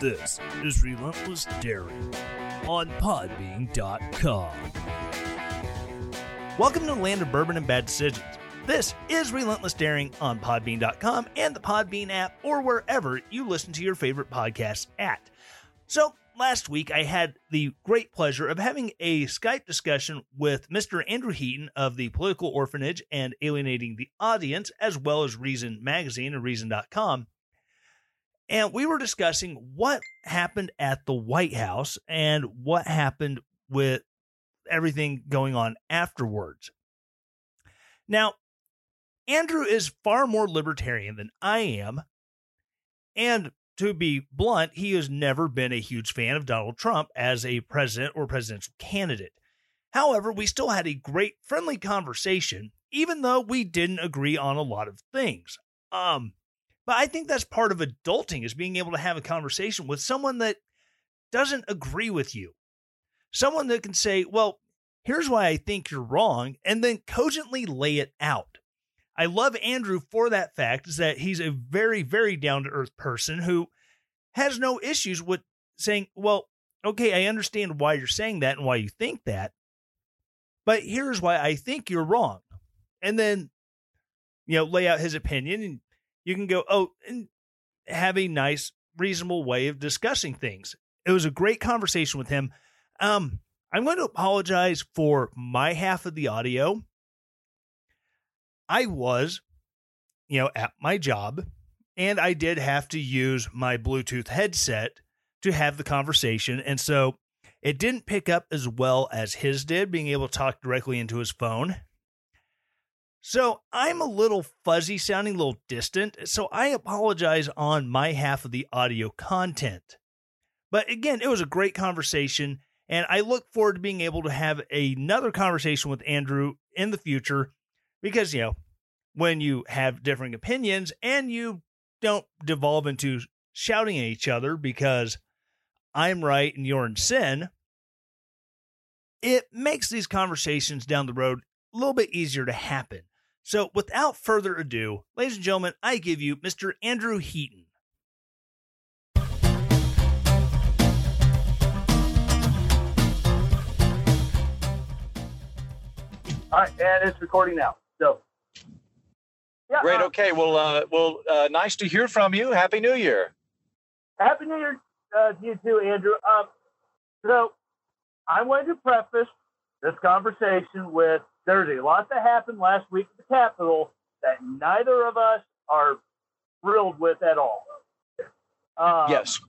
This is Relentless Daring on Podbean.com. Welcome to the land of bourbon and bad decisions. This is Relentless Daring on Podbean.com and the Podbean app or wherever you listen to your favorite podcasts at. So, last week I had the great pleasure of having a Skype discussion with Mr. Andrew Heaton of the Political Orphanage and Alienating the Audience, as well as Reason Magazine and Reason.com. And we were discussing what happened at the White House and what happened with everything going on afterwards. Now, Andrew is far more libertarian than I am. And to be blunt, he has never been a huge fan of Donald Trump as a president or presidential candidate. However, we still had a great friendly conversation, even though we didn't agree on a lot of things. Um, but I think that's part of adulting is being able to have a conversation with someone that doesn't agree with you. Someone that can say, well, here's why I think you're wrong, and then cogently lay it out. I love Andrew for that fact is that he's a very, very down to earth person who has no issues with saying, well, okay, I understand why you're saying that and why you think that, but here's why I think you're wrong. And then, you know, lay out his opinion and you can go, oh, and have a nice, reasonable way of discussing things. It was a great conversation with him. Um, I'm going to apologize for my half of the audio. I was, you know, at my job, and I did have to use my Bluetooth headset to have the conversation. And so it didn't pick up as well as his did, being able to talk directly into his phone. So I'm a little fuzzy sounding, a little distant. So I apologize on my half of the audio content. But again, it was a great conversation. And I look forward to being able to have another conversation with Andrew in the future because, you know, when you have differing opinions and you don't devolve into shouting at each other because I'm right and you're in sin, it makes these conversations down the road little bit easier to happen. So, without further ado, ladies and gentlemen, I give you Mr. Andrew Heaton. All right, and it's recording now. So, yeah, great. Uh, okay. Well, uh, well, uh, nice to hear from you. Happy New Year. Happy New Year uh, to you too, Andrew. Um, so, I'm going to preface this conversation with there's a lot that happened last week at the Capitol that neither of us are thrilled with at all. Um, yes.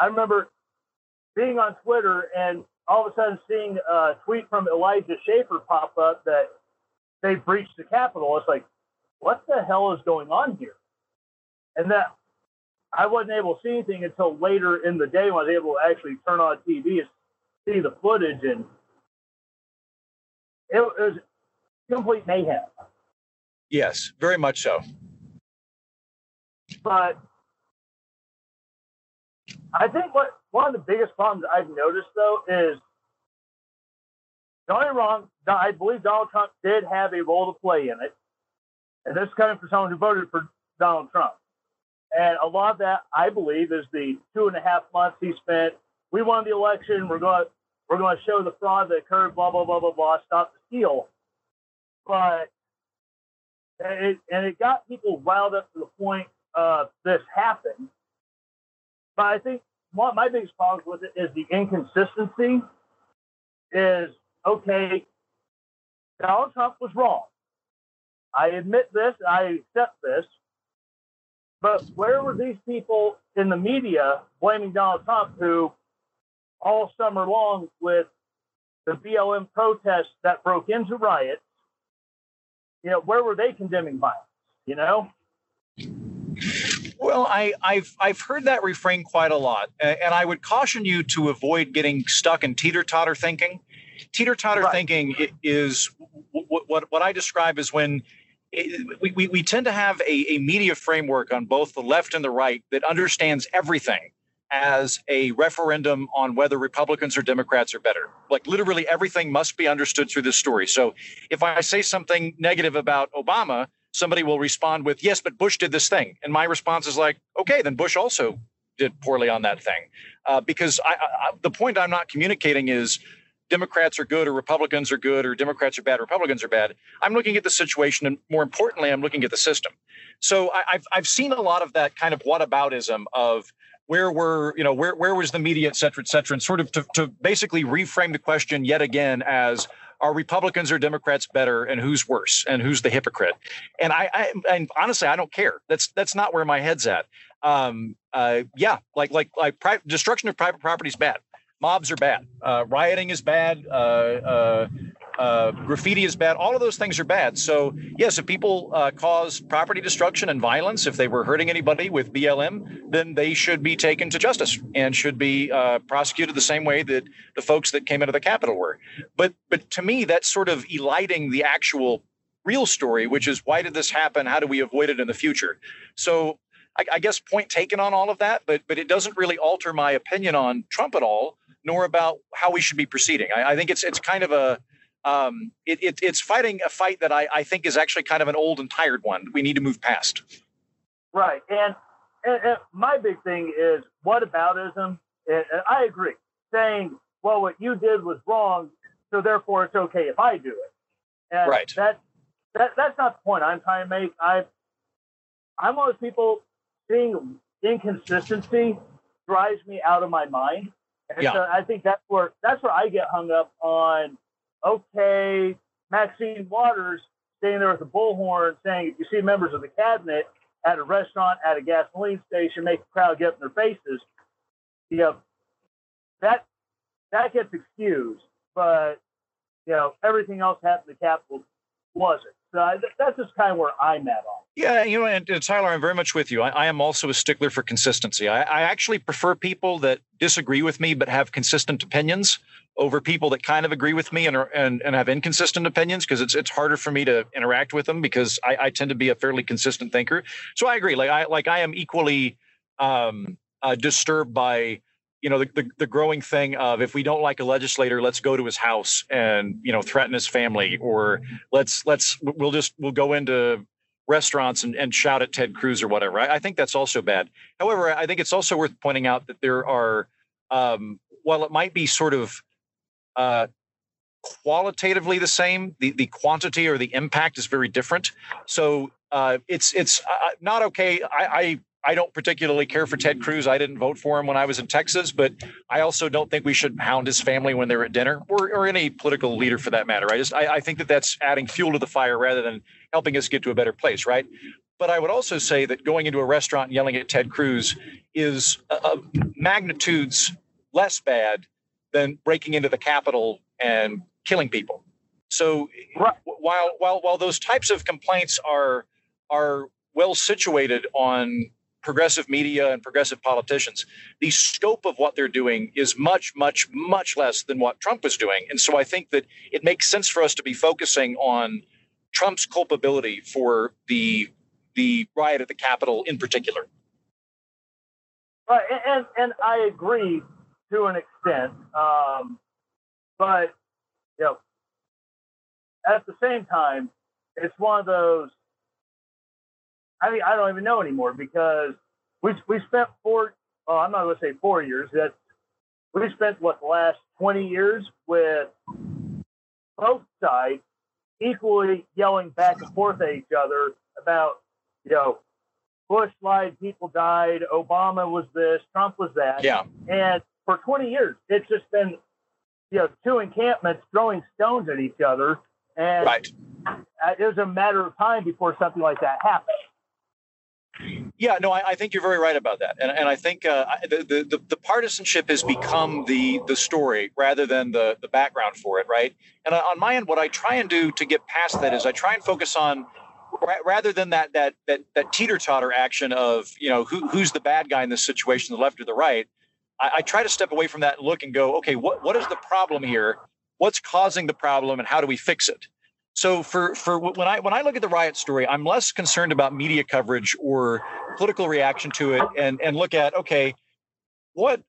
I remember being on Twitter and all of a sudden seeing a tweet from Elijah Schaffer pop up that they breached the Capitol. It's like, what the hell is going on here? And that I wasn't able to see anything until later in the day when I was able to actually turn on TV and see the footage and it, was complete mayhem. Yes, very much so. But I think what one of the biggest problems I've noticed though is don't get me wrong, I believe Donald Trump did have a role to play in it. And this is coming from someone who voted for Donald Trump. And a lot of that, I believe, is the two and a half months he spent. We won the election. We're going we're going to show the fraud that occurred, blah, blah, blah, blah, blah, stop the steal. But it, and it got people riled up to the point of this happened. But I think one my biggest problem with it is the inconsistency. Is okay, Donald Trump was wrong. I admit this, I accept this. But where were these people in the media blaming Donald Trump who all summer long with the BLM protests that broke into riots, you know, where were they condemning violence? You know? Well, I, have I've heard that refrain quite a lot, and I would caution you to avoid getting stuck in teeter totter thinking. Teeter totter right. thinking is what, what, what I describe as when we, we, we tend to have a, a media framework on both the left and the right that understands everything as a referendum on whether Republicans or Democrats are better. Like literally everything must be understood through this story. So if I say something negative about Obama, somebody will respond with, yes, but Bush did this thing. And my response is like, okay, then Bush also did poorly on that thing. Uh, because I, I, the point I'm not communicating is Democrats are good or Republicans are good or Democrats are bad, Republicans are bad. I'm looking at the situation, and more importantly, I'm looking at the system. So I, have I've seen a lot of that kind of whataboutism of where were you know where where was the media, et cetera, et cetera, and sort of to, to basically reframe the question yet again as are Republicans or Democrats better, and who's worse, and who's the hypocrite? And I, I and honestly, I don't care. That's that's not where my head's at. Um, uh, yeah, like like like pri- destruction of private property is bad mobs are bad. Uh, rioting is bad. Uh, uh, uh, graffiti is bad. All of those things are bad. So, yes, if people uh, cause property destruction and violence, if they were hurting anybody with BLM, then they should be taken to justice and should be uh, prosecuted the same way that the folks that came into the Capitol were. But, but to me, that's sort of eliding the actual real story, which is why did this happen? How do we avoid it in the future? So, I, I guess point taken on all of that, but but it doesn't really alter my opinion on Trump at all nor about how we should be proceeding. I, I think it's it's kind of a um, it, it, it's fighting a fight that I, I think is actually kind of an old and tired one. We need to move past. Right, and, and, and my big thing is whataboutism. And, and I agree, saying, "Well, what you did was wrong, so therefore it's okay if I do it." And right. That that that's not the point I'm trying to make. I I'm one of those people seeing inconsistency drives me out of my mind. And yeah. so I think that's where that's where I get hung up on. Okay, Maxine Waters standing there with a bullhorn saying, if you see members of the cabinet at a restaurant, at a gasoline station, make the crowd get in their faces, you know, that that gets excused. But you know, everything else happened in the Capitol wasn't. So that's just kind of where I'm at on. Yeah, you know, and, and Tyler, I'm very much with you. I, I, am also a stickler for consistency. I, I actually prefer people that disagree with me but have consistent opinions over people that kind of agree with me and are, and, and have inconsistent opinions because it's it's harder for me to interact with them because I, I tend to be a fairly consistent thinker. So I agree. Like I like I am equally um, uh, disturbed by you know the, the, the growing thing of if we don't like a legislator let's go to his house and you know threaten his family or let's let's we'll just we'll go into restaurants and, and shout at ted cruz or whatever. I, I think that's also bad. However i think it's also worth pointing out that there are um, while it might be sort of uh, qualitatively the same the, the quantity or the impact is very different so uh, it's it's uh, not okay I, I I don't particularly care for Ted Cruz. I didn't vote for him when I was in Texas, but I also don't think we should hound his family when they're at dinner or, or any political leader for that matter. I just I, I think that that's adding fuel to the fire rather than helping us get to a better place, right? But I would also say that going into a restaurant and yelling at Ted Cruz is uh, magnitudes less bad than breaking into the Capitol and killing people. So right. while while while those types of complaints are are well situated on progressive media and progressive politicians, the scope of what they're doing is much, much, much less than what Trump was doing. And so I think that it makes sense for us to be focusing on Trump's culpability for the the riot at the Capitol in particular. Right, and and I agree to an extent, um, but you know, at the same time, it's one of those I mean, I don't even know anymore because we we spent four. Oh, I'm not going to say four years. That we spent what the last 20 years with both sides equally yelling back and forth at each other about, you know, Bush lied, people died, Obama was this, Trump was that. Yeah. And for 20 years, it's just been, you know, two encampments throwing stones at each other. And right. it was a matter of time before something like that happened. Yeah, no, I, I, think you're very right about that, and, and I think uh, the, the the partisanship has become the the story rather than the the background for it, right? And on my end, what I try and do to get past that is I try and focus on rather than that that that that teeter totter action of you know who, who's the bad guy in this situation, the left or the right. I, I try to step away from that and look and go, okay, what what is the problem here? What's causing the problem, and how do we fix it? So for for when I when I look at the riot story, I'm less concerned about media coverage or political reaction to it, and and look at okay, what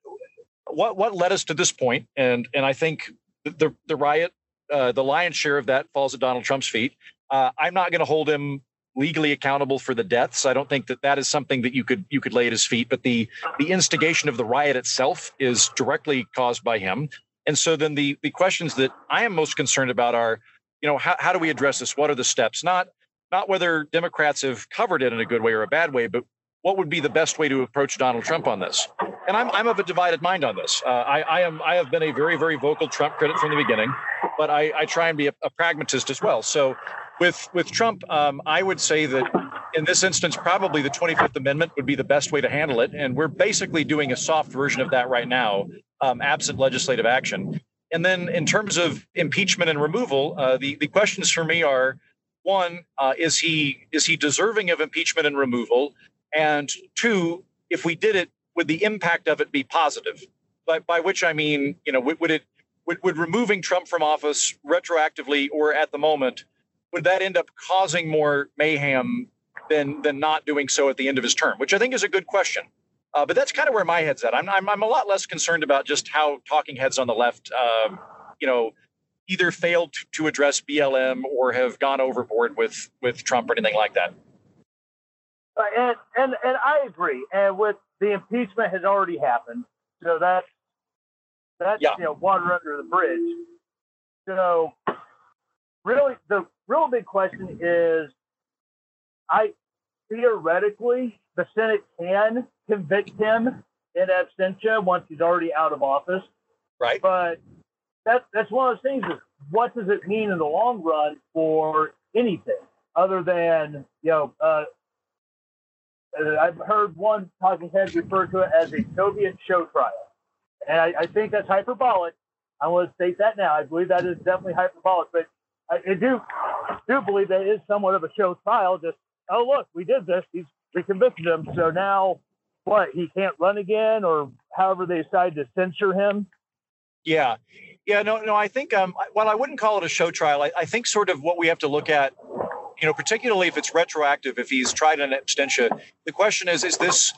what what led us to this point, and and I think the the riot, uh, the lion's share of that falls at Donald Trump's feet. Uh, I'm not going to hold him legally accountable for the deaths. I don't think that that is something that you could you could lay at his feet. But the the instigation of the riot itself is directly caused by him. And so then the the questions that I am most concerned about are you know, how, how do we address this? What are the steps? Not not whether Democrats have covered it in a good way or a bad way, but what would be the best way to approach Donald Trump on this? And I'm, I'm of a divided mind on this. Uh, I, I am I have been a very very vocal Trump critic from the beginning, but I, I try and be a, a pragmatist as well. So with with Trump, um, I would say that in this instance, probably the 25th Amendment would be the best way to handle it, and we're basically doing a soft version of that right now, um, absent legislative action. And then in terms of impeachment and removal, uh, the the questions for me are: one, uh, is he is he deserving of impeachment and removal? And two, if we did it, would the impact of it be positive? By, by which I mean, you know, would, would it would, would removing Trump from office retroactively or at the moment would that end up causing more mayhem than than not doing so at the end of his term? Which I think is a good question. Uh, but that's kind of where my head's at. I'm, I'm, I'm a lot less concerned about just how talking heads on the left, um, you know, either failed to, to, address BLM or have gone overboard with with Trump or anything like that. Uh, and and and I agree. And with the impeachment has already happened, so that's that's yeah. you know water under the bridge. So really, the real big question is, I theoretically the Senate can convict him in absentia once he's already out of office. Right. But that, that's one of those things is what does it mean in the long run for anything other than, you know, uh, uh I've heard one talking head refer to it as a Soviet show trial. And I, I think that's hyperbolic. I want to state that now. I believe that is definitely hyperbolic, but I, I do do believe that is somewhat of a show trial. Just oh look, we did this. He's we convicted him. So now what? He can't run again, or however they decide to censure him. Yeah, yeah, no, no. I think um, well, I wouldn't call it a show trial, I, I think sort of what we have to look at, you know, particularly if it's retroactive, if he's tried an abstention, the question is: Is this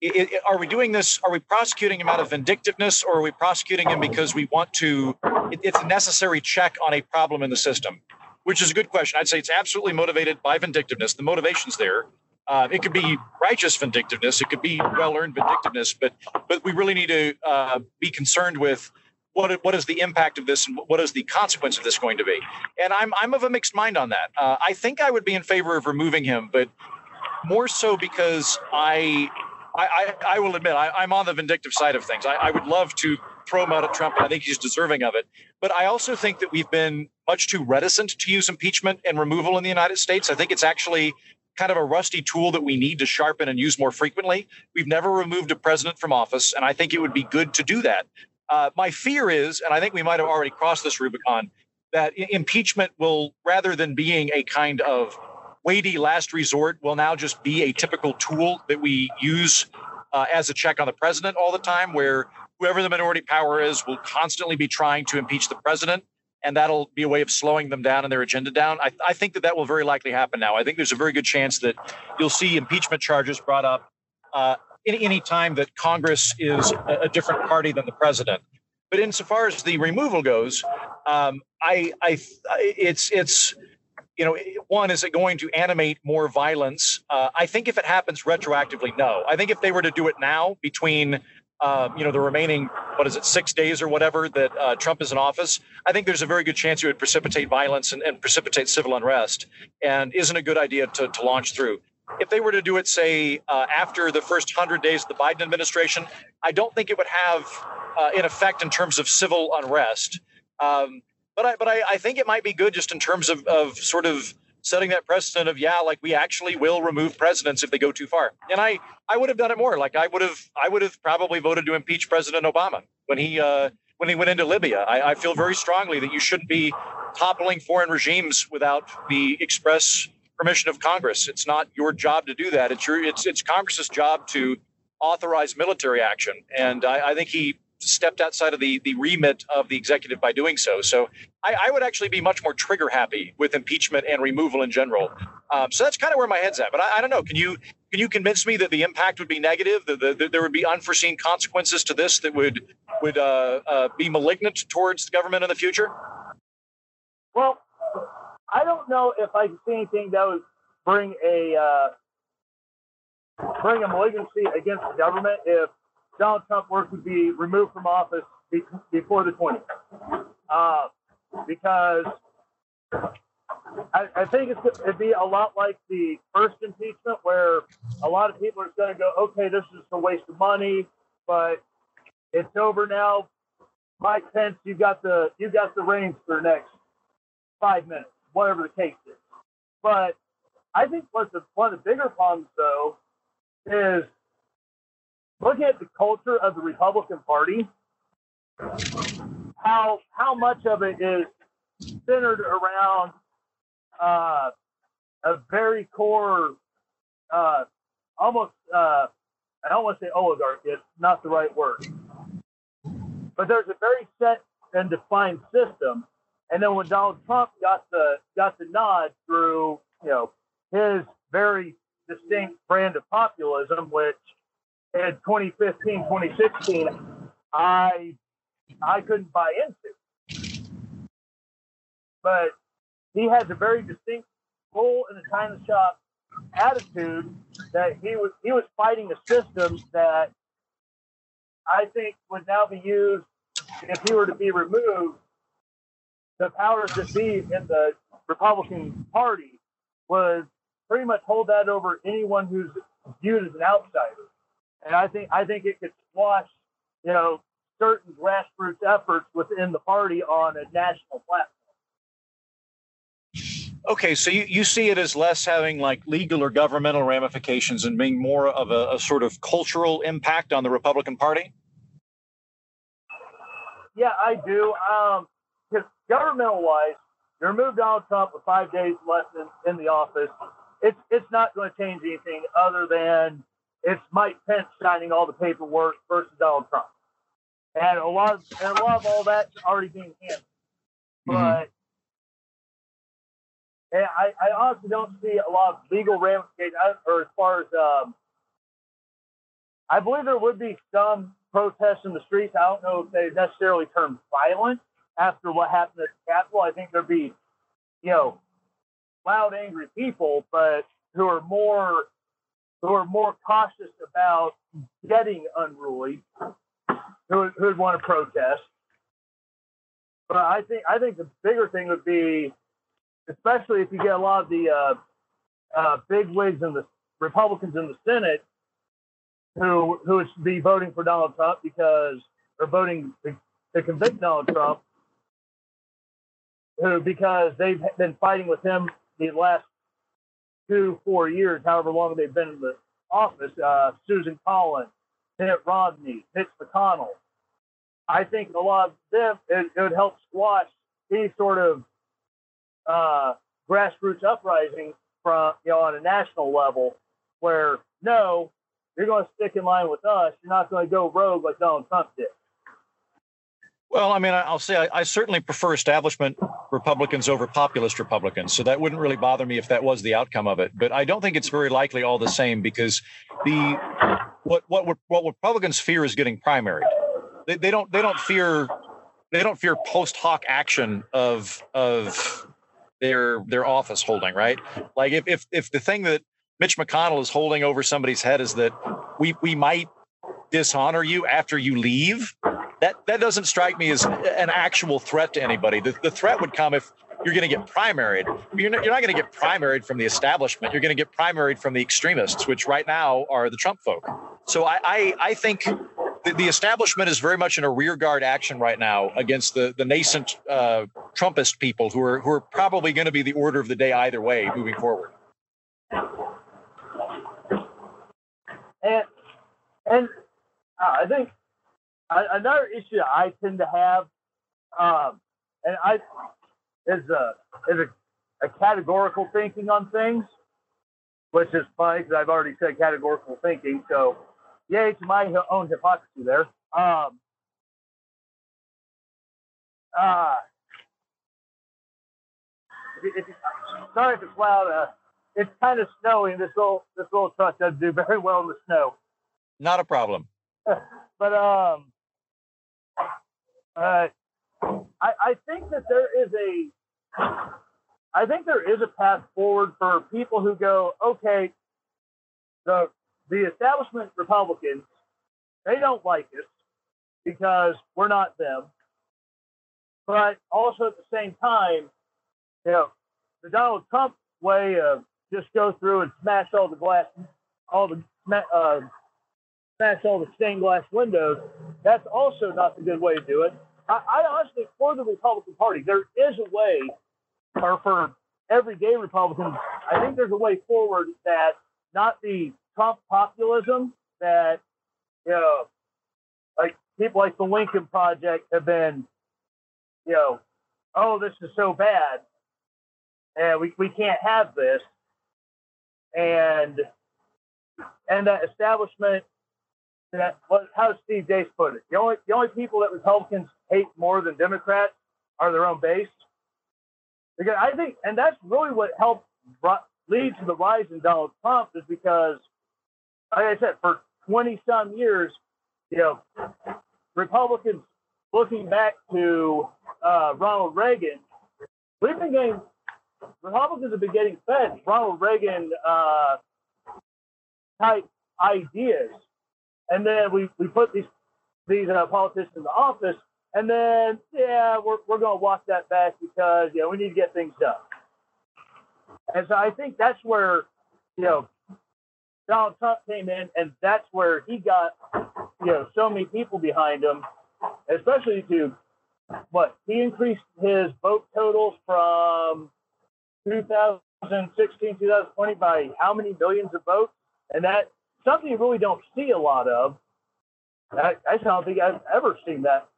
it, it, are we doing this? Are we prosecuting him out of vindictiveness, or are we prosecuting him because we want to? It, it's a necessary check on a problem in the system, which is a good question. I'd say it's absolutely motivated by vindictiveness. The motivation's there. Uh, it could be righteous vindictiveness. It could be well-earned vindictiveness, but but we really need to uh, be concerned with what what is the impact of this and what is the consequence of this going to be. And I'm I'm of a mixed mind on that. Uh, I think I would be in favor of removing him, but more so because I I, I, I will admit I, am on the vindictive side of things. I, I would love to throw him out at Trump, I think he's deserving of it. But I also think that we've been much too reticent to use impeachment and removal in the United States. I think it's actually kind of a rusty tool that we need to sharpen and use more frequently. We've never removed a president from office, and I think it would be good to do that. Uh, my fear is, and I think we might have already crossed this Rubicon, that impeachment will, rather than being a kind of weighty last resort, will now just be a typical tool that we use uh, as a check on the president all the time, where whoever the minority power is will constantly be trying to impeach the president and that'll be a way of slowing them down and their agenda down. I, I, think that that will very likely happen now. I think there's a very good chance that you'll see impeachment charges brought up uh, any, any time that Congress is a, a, different party than the president. But insofar as the removal goes, um, I, I, it's, it's, you know, one, is it going to animate more violence? Uh, I think if it happens retroactively, no. I think if they were to do it now between uh, you know, the remaining, what is it, six days or whatever that uh, Trump is in office, I think there's a very good chance he would precipitate violence and, and precipitate civil unrest and isn't a good idea to, to launch through. If they were to do it, say, uh, after the first 100 days of the Biden administration, I don't think it would have uh, an effect in terms of civil unrest. Um, but I, but I, I think it might be good just in terms of, of sort of setting that precedent of yeah, like we actually will remove presidents if they go too far. And I I would have done it more. Like I would have I would have probably voted to impeach President Obama when he uh, when he went into Libya. I, I feel very strongly that you shouldn't be toppling foreign regimes without the express permission of Congress. It's not your job to do that. It's your it's it's Congress's job to authorize military action. And I, I think he stepped outside of the the remit of the executive by doing so. So I, I would actually be much more trigger happy with impeachment and removal in general. Um, so that's kind of where my head's at. But I, I, don't know. Can you can you convince me that the impact would be negative? That, the, there would be unforeseen consequences to this that would would uh, uh, be malignant towards the government in the future? Well, I don't know if I see anything that would bring a uh, bring a malignancy against the government if Donald Trump were to be removed from office before the 20th. Uh, because I, I think it's, it'd be a lot like the first impeachment, where a lot of people are going to go, okay, this is a waste of money, but it's over now. Mike Pence, you've got the you've got the reins for the next five minutes, whatever the case is. But I think what's the, one of the bigger problems, though, is looking at the culture of the Republican Party. How how much of it is centered around uh, a very core, uh, almost, uh, I don't want to say oligarchy, it's not the right word. But there's a very set and defined system. And then when Donald Trump got the got the nod through, you know, his very distinct brand of populism, which in 2015, 2016, I I couldn't buy into but he has a very distinct bull in the china shop attitude that he was he was fighting a system that I think would now be used if he were to be removed. The powers that be in the Republican Party was pretty much hold that over anyone who's viewed as an outsider. And I think I think it could squash, you know, certain grassroots efforts within the party on a national platform. Okay, so you, you see it as less having like legal or governmental ramifications and being more of a, a sort of cultural impact on the Republican Party? Yeah, I do. Because um, governmental wise, you remove Donald Trump with five days left in, in the office, it's it's not going to change anything other than it's Mike Pence signing all the paperwork versus Donald Trump, and a lot of and a lot of all that's already being handled. Mm-hmm. But I, I honestly don't see a lot of legal ramifications, or as far as um, I believe there would be some protests in the streets. I don't know if they necessarily turn violent after what happened at the Capitol. I think there'd be, you know, loud, angry people, but who are more who are more cautious about getting unruly, who who'd want to protest. But I think I think the bigger thing would be especially if you get a lot of the uh, uh, big wigs and the Republicans in the Senate who who would be voting for Donald Trump because or voting to, to convict Donald Trump, who because they've been fighting with him the last two four years, however long they've been in the office. Uh, Susan Collins, Mitt Romney, Mitch McConnell. I think a lot of them it, it would help squash any sort of uh, grassroots uprising from you know on a national level, where no, you're going to stick in line with us. You're not going to go rogue like Donald Trump did. Well, I mean, I'll say I, I, certainly prefer establishment Republicans over populist Republicans. So that wouldn't really bother me if that was the outcome of it. But I don't think it's very likely all the same because the what what what Republicans fear is getting primaried. They, they don't they don't fear they don't fear post hoc action of of their their office holding, right? Like if if if the thing that Mitch McConnell is holding over somebody's head is that we we might dishonor you after you leave, that that doesn't strike me as an actual threat to anybody. The, the threat would come if you're going to get primaried. You're not, you're not going to get primaried from the establishment. You're going to get primaried from the extremists, which right now are the Trump folk. So I, I, I think the, the, establishment is very much in a rearguard action right now against the the nascent uh, Trumpist people who are who are probably going to be the order of the day either way moving forward. And and uh, I think another issue I tend to have, um, and I is a is a, a categorical thinking on things, which is funny because I've already said categorical thinking. So, yay to my own hypocrisy there. Um, uh, if, if, sorry if it's loud. Uh, it's kind of snowing. This little this little truck doesn't do very well in the snow. Not a problem. but um, uh, I, I think that there is a, I think there is a path forward for people who go, okay, the the establishment Republicans, they don't like us because we're not them. But also at the same time, you know, the Donald Trump way of just go through and smash all the glass, all the uh, smash all the stained glass windows. That's also not the good way to do it. I, I honestly, for the Republican Party, there is a way, or for everyday Republicans, I think there's a way forward that not the Trump populism that, you know, like people like the Lincoln Project have been, you know, oh, this is so bad, and we, we can't have this, and and that establishment that was how Steve Deace put it? The only the only people that Republicans hate more than Democrats are their own base. Because I think, and that's really what helped lead to the rise in Donald Trump is because, like I said, for 20 some years, you know, Republicans looking back to uh, Ronald Reagan, we've been getting Republicans have been getting fed Ronald Reagan uh, type ideas and then we, we put these these uh, politicians in the office, and then yeah, we're we're to walk that back because yeah, we need to get things done. And so I think that's where you know Donald Trump came in, and that's where he got you know so many people behind him, especially to what he increased his vote totals from 2016 2020 by how many millions of votes, and that something you really don't see a lot of. I, I don't think I've ever seen that.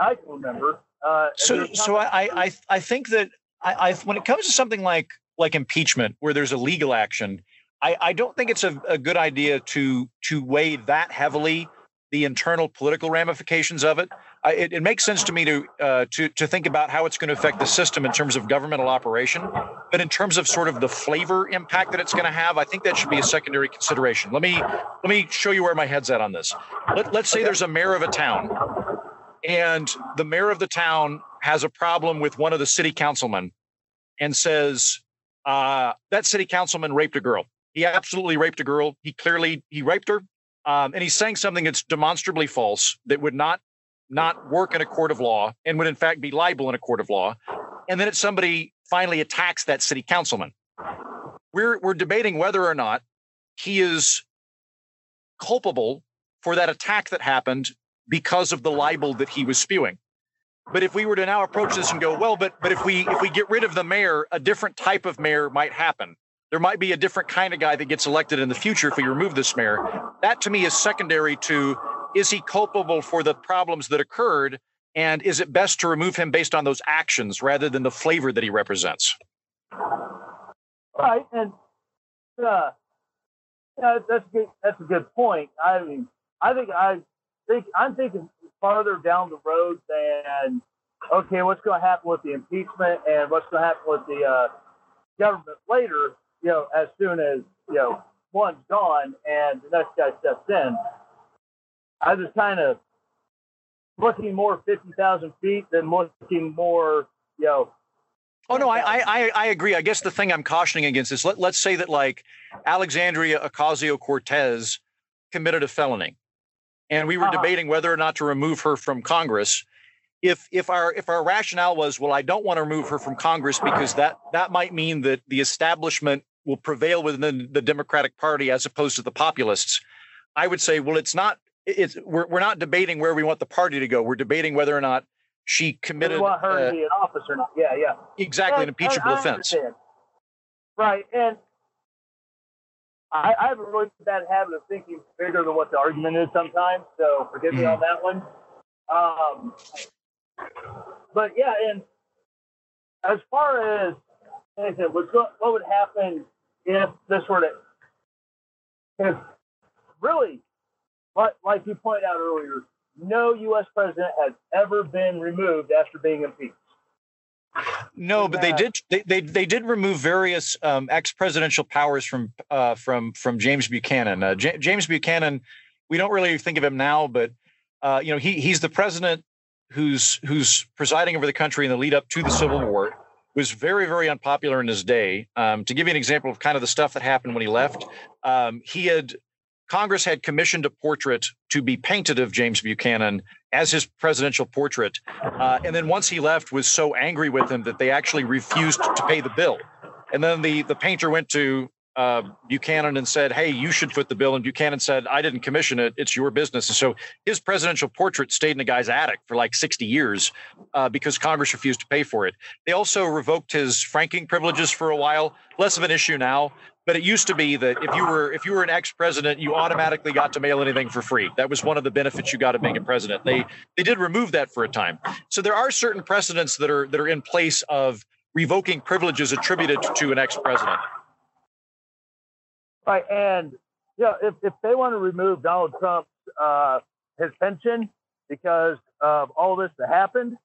I can remember. Uh, so, so I, I, I think that I, I, when it comes to something like like impeachment, where there's a legal action, I, I don't think it's a, a good idea to to weigh that heavily the internal political ramifications of it. I, it, it, makes sense to me to uh, to to think about how it's going to affect the system in terms of governmental operation, but in terms of sort of the flavor impact that it's going to have, I think that should be a secondary consideration. Let me let me show you where my head's at on this. Let, let's say there's a mayor of a town, and the mayor of the town has a problem with one of the city councilmen, and says uh, that city councilman raped a girl. He absolutely raped a girl. He clearly he raped her um, and he's saying something that's demonstrably false that would not not work in a court of law and would in fact be liable in a court of law. And then it's somebody finally attacks that city councilman. We're we're debating whether or not he is culpable for that attack that happened because of the libel that he was spewing. But if we were to now approach this and go, well, but but if we if we get rid of the mayor, a different type of mayor might happen there might be a different kind of guy that gets elected in the future if we remove this mayor. That to me is secondary to is he culpable for the problems that occurred? And is it best to remove him based on those actions rather than the flavor that he represents? Right. And uh, yeah, that's good. That's a good point. I mean, I think I think I'm thinking farther down the road than okay, what's going to happen with the impeachment and what's going to happen with the uh, government later you know, as soon as, you know, one's gone and the next guy steps in, I was kind of looking more 50,000 feet than looking more, you know. Oh, no, I, I, I agree. I guess the thing I'm cautioning against is let, let's say that like Alexandria Ocasio Cortez committed a felony and we were uh-huh. debating whether or not to remove her from Congress if if our if our rationale was well i don't want to remove her from congress because that that might mean that the establishment will prevail within the Democratic Party as opposed to the populists, I would say, well, it's not it's we're we're not debating where we want the party to go. We're debating whether or not she committed. want her uh, to be in office or not? Yeah, yeah. Exactly, and, an impeachable offense. Right, and I, I have a really bad habit of thinking bigger than what the argument is sometimes. So forgive me mm. on that one. Um, but yeah, and as far as anything, what, what would happen if this were to, if really, like, like you pointed out earlier, no U.S. president has ever been removed after being impeached. No, but they did. They, they they did remove various um, ex presidential powers from uh, from from James Buchanan. Uh, J- James Buchanan, we don't really think of him now, but uh, you know he he's the president who's who's presiding over the country in the lead up to the Civil War. Was very very unpopular in his day. Um, to give you an example of kind of the stuff that happened when he left, um, he had Congress had commissioned a portrait to be painted of James Buchanan as his presidential portrait. Uh, and then once he left, was so angry with him that they actually refused to pay the bill. And then the, the painter went to uh, Buchanan and said, Hey, you should foot the bill. And Buchanan said, I didn't commission it. It's your business. And so his presidential portrait stayed in a guy's attic for like 60 years uh, because Congress refused to pay for it. They also revoked his franking privileges for a while, less of an issue now but it used to be that if you were if you were an ex-president you automatically got to mail anything for free that was one of the benefits you got of being a president they they did remove that for a time so there are certain precedents that are that are in place of revoking privileges attributed to an ex-president right and yeah if, if they want to remove donald trump's uh, his pension because of all this that happened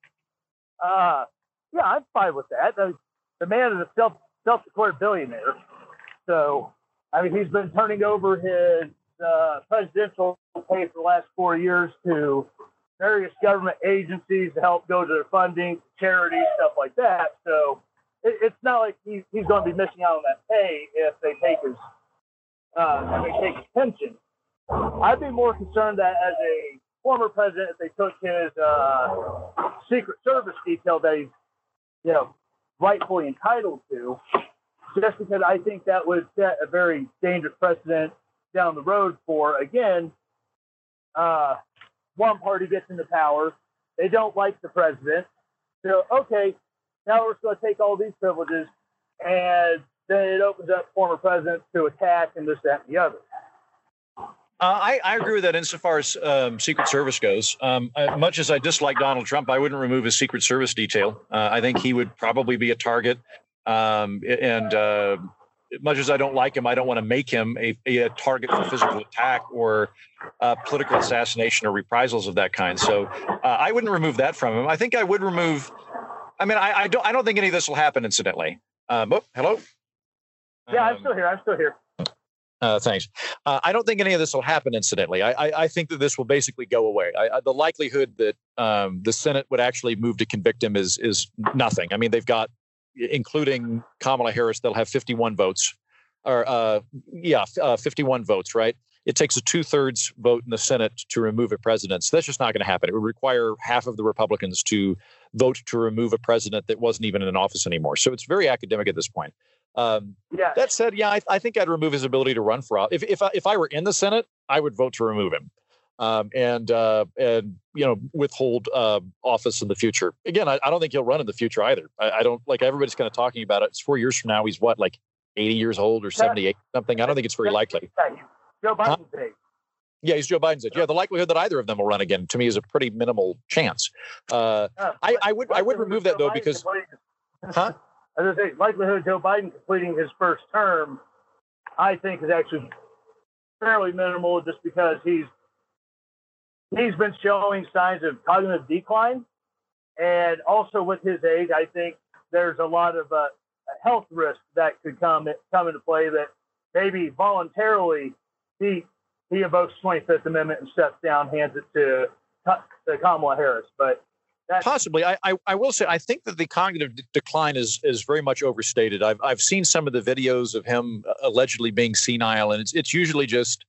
uh, yeah i'm fine with that the, man is a self self-declared billionaire so, I mean, he's been turning over his uh, presidential pay for the last four years to various government agencies to help go to their funding, charities, stuff like that. So it, it's not like he's, he's going to be missing out on that pay if they take his uh, if they take his pension. I'd be more concerned that as a former president, if they took his uh, Secret Service detail that he's you know rightfully entitled to, just because I think that would set a very dangerous precedent down the road for, again, uh, one party gets into power, they don't like the president. So, okay, now we're going to take all these privileges, and then it opens up former presidents to attack and this, that, and the other. Uh, I, I, agree with that insofar as um, Secret Service goes. Um, uh, much as I dislike Donald Trump, I wouldn't remove his Secret Service detail. Uh, I think he would probably be a target. Um, and uh, much as I don't like him, I don't want to make him a, a target for physical attack or uh, political assassination or reprisals of that kind. So uh, I wouldn't remove that from him. I think I would remove. I mean, I, I don't. I don't think any of this will happen. Incidentally. Um, oh, hello. Yeah, I'm um, still here. I'm still here. Uh, thanks. Uh, I don't think any of this will happen incidentally. I, I, I think that this will basically go away. I, the likelihood that um, the Senate would actually move to convict him is is nothing. I mean, they've got including Kamala Harris, they'll have 51 votes, or uh, yeah, uh, 51 votes, right? It takes a two thirds vote in the Senate to remove a president. So that's just not going to happen. It would require half of the Republicans to vote to remove a president that wasn't even in office anymore. So it's very academic at this point. Um, yeah. That said, yeah, I, I, think I'd remove his ability to run for office. If if I, if I were in the Senate, I would vote to remove him um, and uh, and you know withhold uh, office in the future. Again, I, I, don't think he'll run in the future either. I, I don't like everybody's kind of talking about it. It's four years from now. He's what like eighty years old or seventy eight something. I don't think it's very likely. Joe Biden's huh? age. Yeah, he's Joe Biden's age. Yeah, the likelihood that either of them will run again to me is a pretty minimal chance. Uh, I, I would I would remove that though because. Huh? As I say, likelihood of Joe Biden completing his first term, I think is actually fairly minimal, just because he's he's been showing signs of cognitive decline. And also with his age, I think there's a lot of uh, health risk that could come come into play that maybe voluntarily he he invokes 25th Amendment and steps down, hands it to, to Kamala Harris. But possibly, I, I, I will say I think that the cognitive d- decline is is very much overstated. I've I've seen some of the videos of him uh, allegedly being senile, and it's it's usually just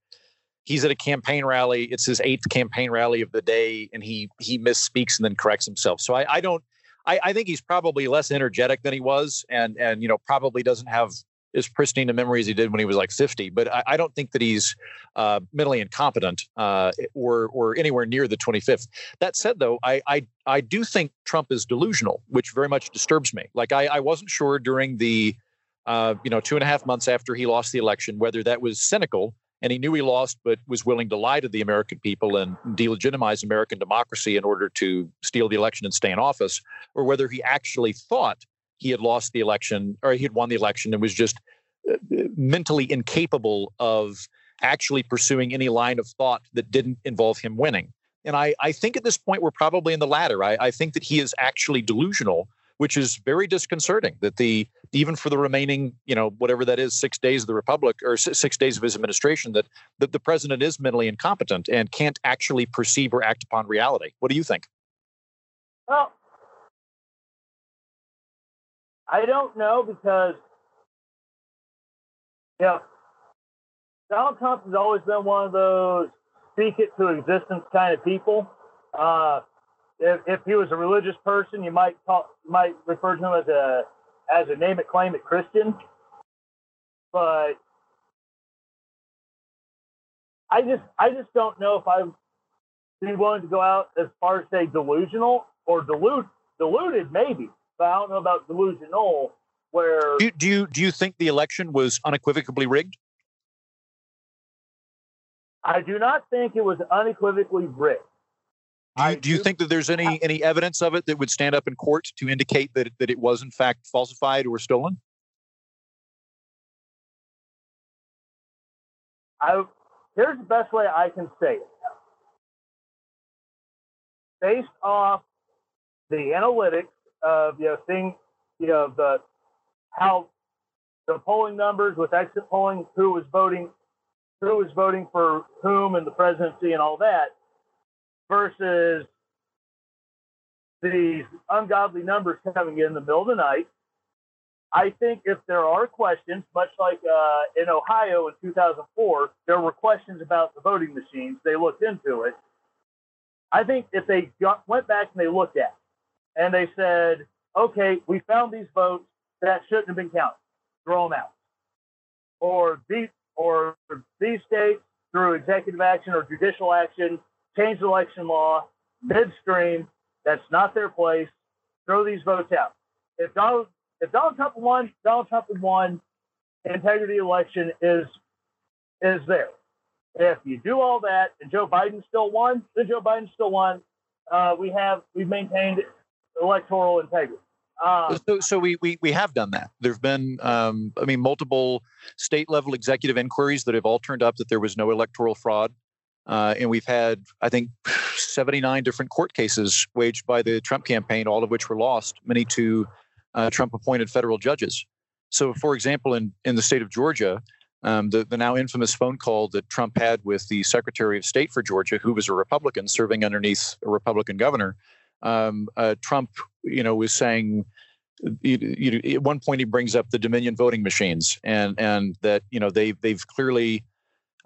he's at a campaign rally. It's his eighth campaign rally of the day, and he he misspeaks and then corrects himself. So I, I don't. I, I think he's probably less energetic than he was, and and you know probably doesn't have as pristine a memory as he did when he was like 50, but I, I don't think that he's uh, mentally incompetent uh, or or anywhere near the 25th. That said, though, I, I I do think Trump is delusional, which very much disturbs me. Like I, I wasn't sure during the uh, you know two and a half months after he lost the election whether that was cynical and he knew he lost, but was willing to lie to the American people and delegitimize American democracy in order to steal the election and stay in office, or whether he actually thought he had lost the election or he had won the election and was just uh, mentally incapable of actually pursuing any line of thought that didn't involve him winning. And I, I think at this point we're probably in the latter. I, I think that he is actually delusional, which is very disconcerting. That the even for the remaining, you know, whatever that is, six days of the republic or six days of his administration, that that the president is mentally incompetent and can't actually perceive or act upon reality. What do you think? Well, I don't know because, you know, Donald Trump has always been one of those speak it to existence kind of people. Uh, if, if he was a religious person, you might talk, might refer to him as a as a name it claim it Christian. But I just I just don't know if I'm be willing to go out as far as say delusional or delude deluded maybe but I don't know about delusional. Where do you, do you do you think the election was unequivocally rigged? I do not think it was unequivocally rigged. Do you, do you think that there's any any evidence of it that would stand up in court to indicate that that it was in fact falsified or stolen? I here's the best way I can say it. Based off the analytics of you know things you know the how the polling numbers with exit polling, who was voting, who was voting for whom in the presidency and all that, versus these ungodly numbers coming in the middle of the night. I think if there are questions, much like uh, in Ohio in 2004, there were questions about the voting machines. They looked into it. I think if they got, went back and they looked at and they said, okay, we found these votes that shouldn't have been counted, throw them out. Or these, or these states, through executive action or judicial action, change election law midstream. That's not their place. Throw these votes out. If Donald, if Donald Trump won, Donald Trump won. Integrity election is is there. If you do all that and Joe Biden still won, then Joe Biden still won. Uh, we have we've maintained electoral integrity. Um, so, so we, we we have done that. There've been, um, I mean, multiple state level executive inquiries that have all turned up that there was no electoral fraud, uh, and we've had, I think, 79 different court cases waged by the Trump campaign, all of which were lost, many to uh, Trump appointed federal judges. So, for example, in in the state of Georgia, um, the, the now infamous phone call that Trump had with the Secretary of State for Georgia, who was a Republican serving underneath a Republican governor, um, uh, Trump, you know, was saying. You, you, at one point, he brings up the Dominion voting machines, and and that you know they they've clearly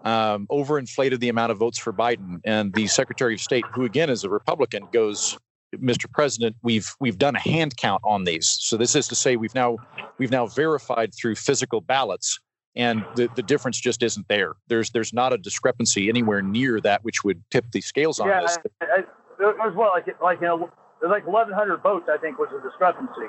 um, overinflated the amount of votes for Biden. And the Secretary of State, who again is a Republican, goes, "Mr. President, we've we've done a hand count on these. So this is to say we've now we've now verified through physical ballots." And the, the difference just isn't there. There's there's not a discrepancy anywhere near that which would tip the scales on yeah, this. I, I, it was what like like you know there's like 1,100 votes I think was a discrepancy.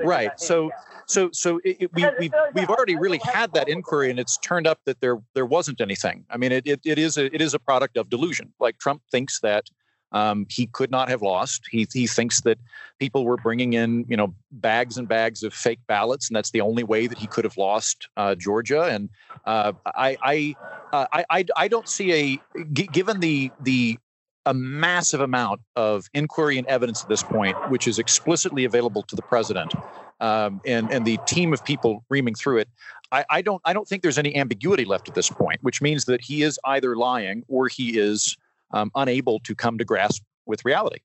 Right. So, so, so it, it, we, we've, we've already really had that inquiry, and it's turned up that there there wasn't anything. I mean, it, it, it is a it is a product of delusion. Like Trump thinks that um, he could not have lost. He he thinks that people were bringing in you know bags and bags of fake ballots, and that's the only way that he could have lost uh, Georgia. And uh, I I, uh, I I I don't see a given the the a massive amount of inquiry and evidence at this point, which is explicitly available to the president um, and and the team of people reaming through it. I, I, don't I don't think there's any ambiguity left at this point, which means that he is either lying or he is um, unable to come to grasp with reality.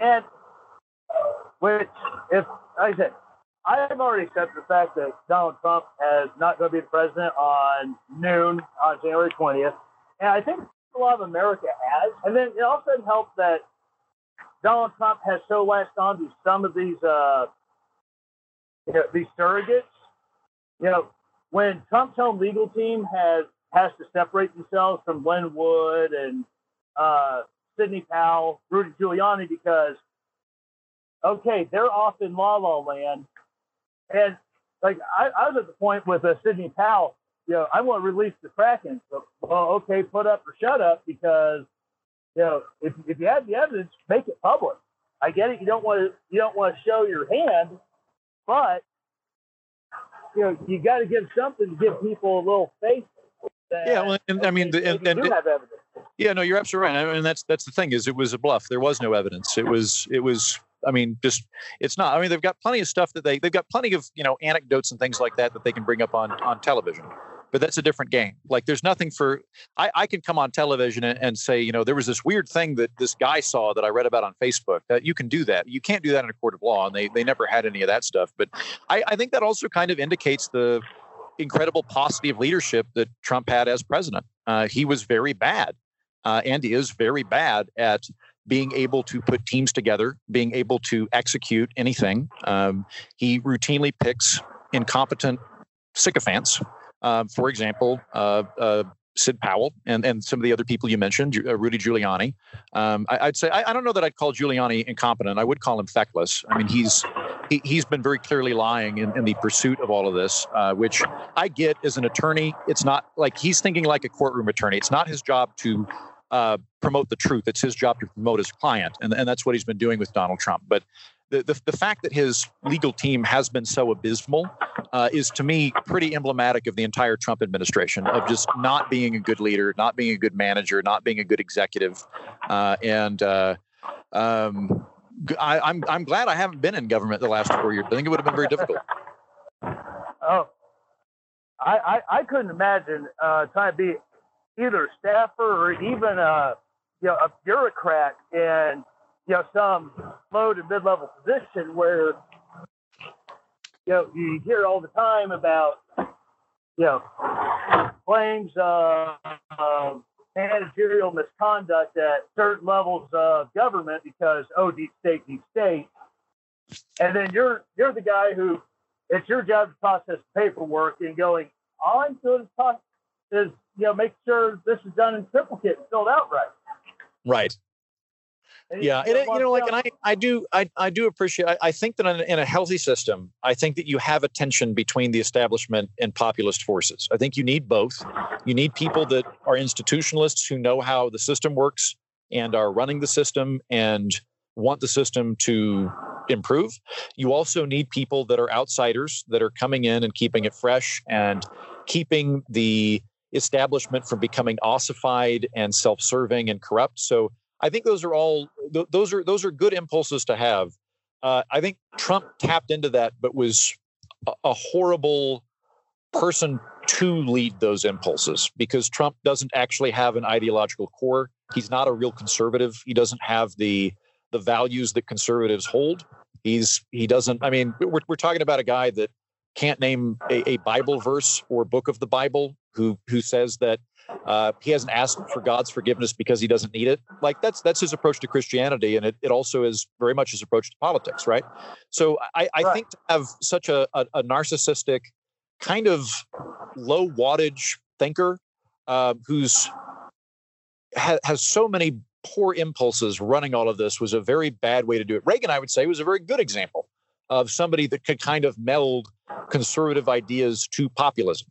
And which, if I said, I have already accepted the fact that Donald Trump is not going to be the president on noon on January 20th. And I think a lot of America has. And then it also helps that Donald Trump has so latched on to some of these uh, you know, these surrogates. You know, when Trump's own legal team has has to separate themselves from Glenn Wood and uh, Sidney Powell, Rudy Giuliani, because okay, they're off in la la land, and like I, I was at the point with uh, Sidney Powell. You know, I want to release the Kraken. So, well, okay, put up or shut up because you know if if you have the evidence, make it public. I get it. You don't want to you don't want to show your hand, but you know you got to give something to give people a little faith. That, yeah, well, and, I mean, they, and, and, do have evidence. Yeah, no, you're absolutely right. I mean, that's that's the thing is it was a bluff. There was no evidence. It was it was. I mean, just it's not. I mean, they've got plenty of stuff that they they've got plenty of you know anecdotes and things like that that they can bring up on on television. But that's a different game. Like, there's nothing for I, I can come on television and, and say, you know, there was this weird thing that this guy saw that I read about on Facebook. That you can do that. You can't do that in a court of law, and they they never had any of that stuff. But I, I think that also kind of indicates the incredible paucity of leadership that Trump had as president. Uh, he was very bad uh, and is very bad at being able to put teams together, being able to execute anything. Um, he routinely picks incompetent sycophants. Uh, for example, uh, uh, Sid Powell and, and some of the other people you mentioned, uh, Rudy Giuliani. Um, I, would say I, I, don't know that I'd call Giuliani incompetent. I would call him feckless. I mean, he's he, has been very clearly lying in, in, the pursuit of all of this, uh, which I get as an attorney. It's not like he's thinking like a courtroom attorney. It's not his job to uh, promote the truth. It's his job to promote his client, and, and that's what he's been doing with Donald Trump. But the, the, the fact that his legal team has been so abysmal uh, is to me pretty emblematic of the entire Trump administration of just not being a good leader, not being a good manager, not being a good executive, uh, and uh, um, I, I'm I'm glad I haven't been in government the last four years. I think it would have been very difficult. Oh, I I, I couldn't imagine uh, trying to be either staffer or even a you know a bureaucrat in you know some low to mid level position where you know you hear all the time about you know claims of, managerial misconduct at certain levels of government because oh deep state deep state. And then you're you're the guy who it's your job to process paperwork and going all i'm doing is you know, make sure this is done in triplicate and filled out right. Right. And yeah, and it, you know, like, and I, I do, I, I do appreciate. I, I think that in, in a healthy system, I think that you have a tension between the establishment and populist forces. I think you need both. You need people that are institutionalists who know how the system works and are running the system and want the system to improve. You also need people that are outsiders that are coming in and keeping it fresh and keeping the establishment from becoming ossified and self-serving and corrupt. So I think those are all th- those are those are good impulses to have. Uh, I think Trump tapped into that, but was a, a horrible person to lead those impulses because Trump doesn't actually have an ideological core. He's not a real conservative. He doesn't have the the values that conservatives hold. He's he doesn't. I mean, we're we're talking about a guy that can't name a, a Bible verse or book of the Bible who who says that uh, he hasn't asked for God's forgiveness because he doesn't need it. Like that's that's his approach to Christianity, and it, it also is very much his approach to politics, right? So I, I right. think to have such a, a, a, narcissistic, kind of low wattage thinker uh, who's ha, has so many poor impulses running all of this was a very bad way to do it. Reagan, I would say, was a very good example of somebody that could kind of meld conservative ideas to populism.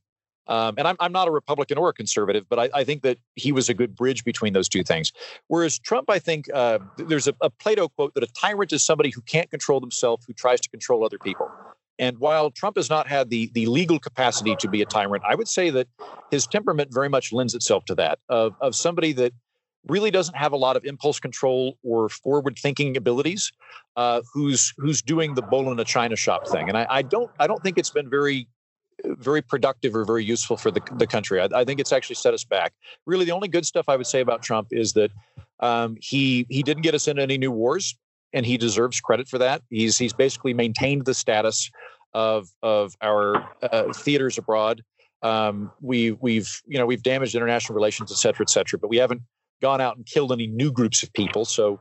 Um, and I'm, I'm not a Republican or a conservative, but I, I, think that he was a good bridge between those two things. Whereas Trump, I think uh, there's a, a, Plato quote that a tyrant is somebody who can't control themselves, who tries to control other people. And while Trump has not had the, the legal capacity to be a tyrant, I would say that his temperament very much lends itself to that of, of somebody that really doesn't have a lot of impulse control or forward thinking abilities, uh, who's who's doing the bull in a china shop thing. And I, I don't I don't think it's been very very productive or very useful for the, the country. I, I, think it's actually set us back. Really, the only good stuff I would say about Trump is that um, he he didn't get us into any new wars, and he deserves credit for that. He's he's basically maintained the status of of our uh, theaters abroad. Um, we we've you know we've damaged international relations, et cetera, et cetera, but we haven't gone out and killed any new groups of people. So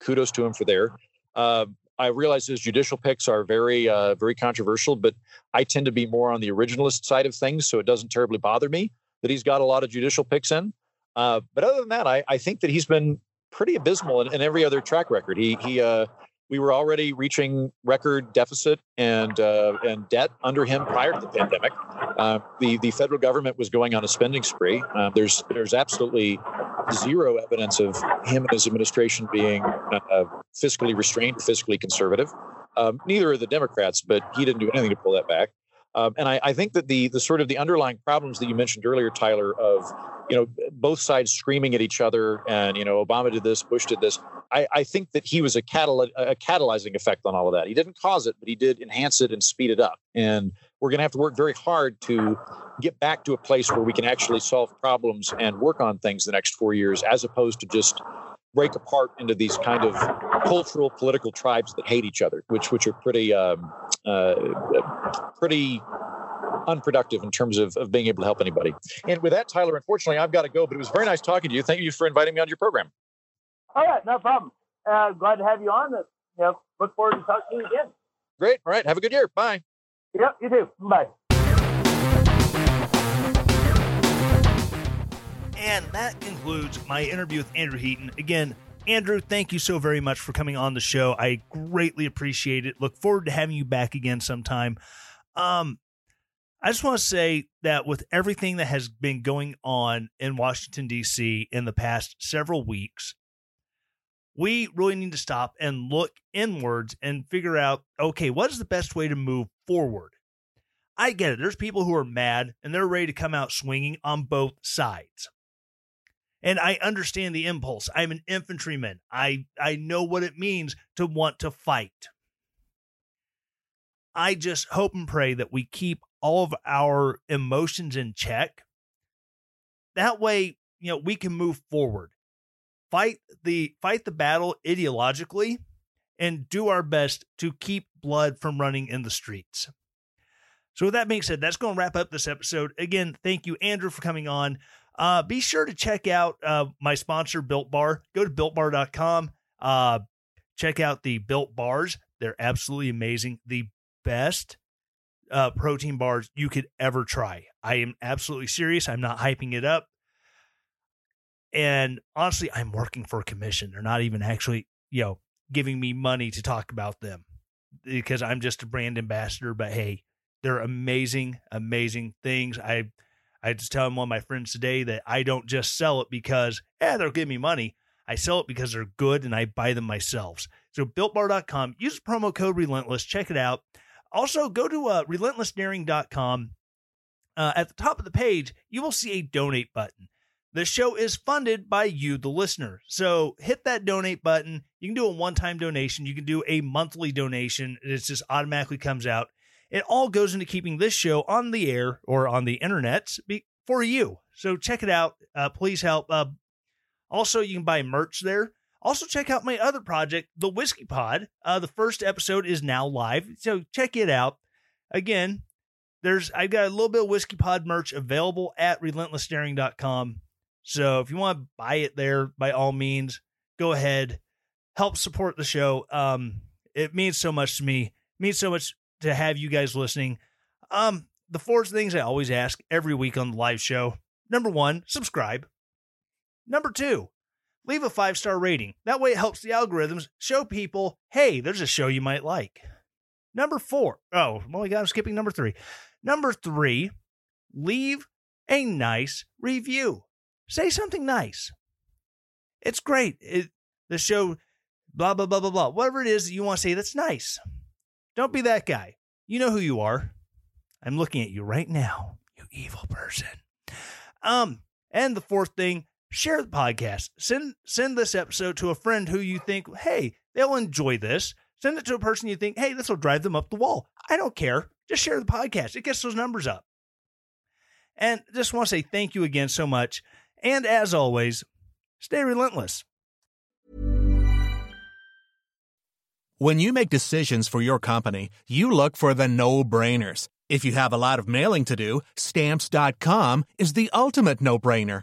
kudos to him for there. Uh, I realize his judicial picks are very, uh, very controversial, but I tend to be more on the originalist side of things, so it doesn't terribly bother me that he's got a lot of judicial picks in. Uh, but other than that, I, I, think that he's been pretty abysmal in, in every other track record. He he uh, we were already reaching record deficit and uh, and debt under him prior to the pandemic. Uh, the the federal government was going on a spending spree. Uh, there's there's absolutely zero evidence of him and his administration being uh, fiscally restrained or fiscally conservative. Um, neither are the Democrats, but he didn't do anything to pull that back. Um, and I, I, think that the the sort of the underlying problems that you mentioned earlier, Tyler, of you know both sides screaming at each other, and you know Obama did this, Bush did this. I, I think that he was a, catal- a catalyzing effect on all of that. He didn't cause it, but he did enhance it and speed it up. And we're going to have to work very hard to get back to a place where we can actually solve problems and work on things the next four years, as opposed to just break apart into these kind of cultural political tribes that hate each other, which which are pretty um, uh, pretty unproductive in terms of, of being able to help anybody. And with that, Tyler, unfortunately, I've got to go, but it was very nice talking to you. Thank you for inviting me on your program. All right, no problem. Uh, glad to have you on. You know, look forward to talking to you again. Great. All right. Have a good year. Bye. Yep, you too. Bye. And that concludes my interview with Andrew Heaton. Again, Andrew, thank you so very much for coming on the show. I greatly appreciate it. Look forward to having you back again sometime. Um, I just want to say that with everything that has been going on in Washington, D.C. in the past several weeks, we really need to stop and look inwards and figure out okay, what is the best way to move forward? I get it. There's people who are mad and they're ready to come out swinging on both sides. And I understand the impulse. I'm an infantryman. I, I know what it means to want to fight. I just hope and pray that we keep all of our emotions in check. That way, you know, we can move forward. Fight the fight the battle ideologically and do our best to keep blood from running in the streets. So, with that being said, that's going to wrap up this episode. Again, thank you, Andrew, for coming on. Uh, be sure to check out uh, my sponsor, Built Bar. Go to builtbar.com. Uh, check out the Built Bars. They're absolutely amazing. The best uh, protein bars you could ever try. I am absolutely serious. I'm not hyping it up. And honestly, I'm working for a commission. They're not even actually, you know, giving me money to talk about them because I'm just a brand ambassador. But hey, they're amazing, amazing things. I I just tell one of my friends today that I don't just sell it because yeah they'll give me money. I sell it because they're good and I buy them myself. So builtbar.com, use promo code relentless, check it out. Also go to uh, relentlessdaring.com. Uh, at the top of the page, you will see a donate button. The show is funded by you, the listener. So hit that donate button. You can do a one time donation. You can do a monthly donation. It just automatically comes out. It all goes into keeping this show on the air or on the internet for you. So check it out. Uh, please help. Uh, also, you can buy merch there. Also, check out my other project, The Whiskey Pod. Uh, the first episode is now live, so check it out. Again, there's I've got a little bit of Whiskey Pod merch available at relentlessdaring.com. So if you want to buy it there, by all means, go ahead. Help support the show. Um, it means so much to me. It means so much to have you guys listening. Um, the four things I always ask every week on the live show. Number one, subscribe. Number two, leave a five star rating. That way it helps the algorithms show people, hey, there's a show you might like. Number four, oh, well, I'm skipping number three. Number three, leave a nice review. Say something nice. It's great. It, the show, blah, blah, blah, blah, blah. Whatever it is that you want to say that's nice. Don't be that guy. You know who you are. I'm looking at you right now, you evil person. Um, and the fourth thing, share the podcast. Send send this episode to a friend who you think, hey, they'll enjoy this. Send it to a person you think, hey, this will drive them up the wall. I don't care. Just share the podcast. It gets those numbers up. And just want to say thank you again so much. And as always, stay relentless. When you make decisions for your company, you look for the no brainers. If you have a lot of mailing to do, stamps.com is the ultimate no brainer.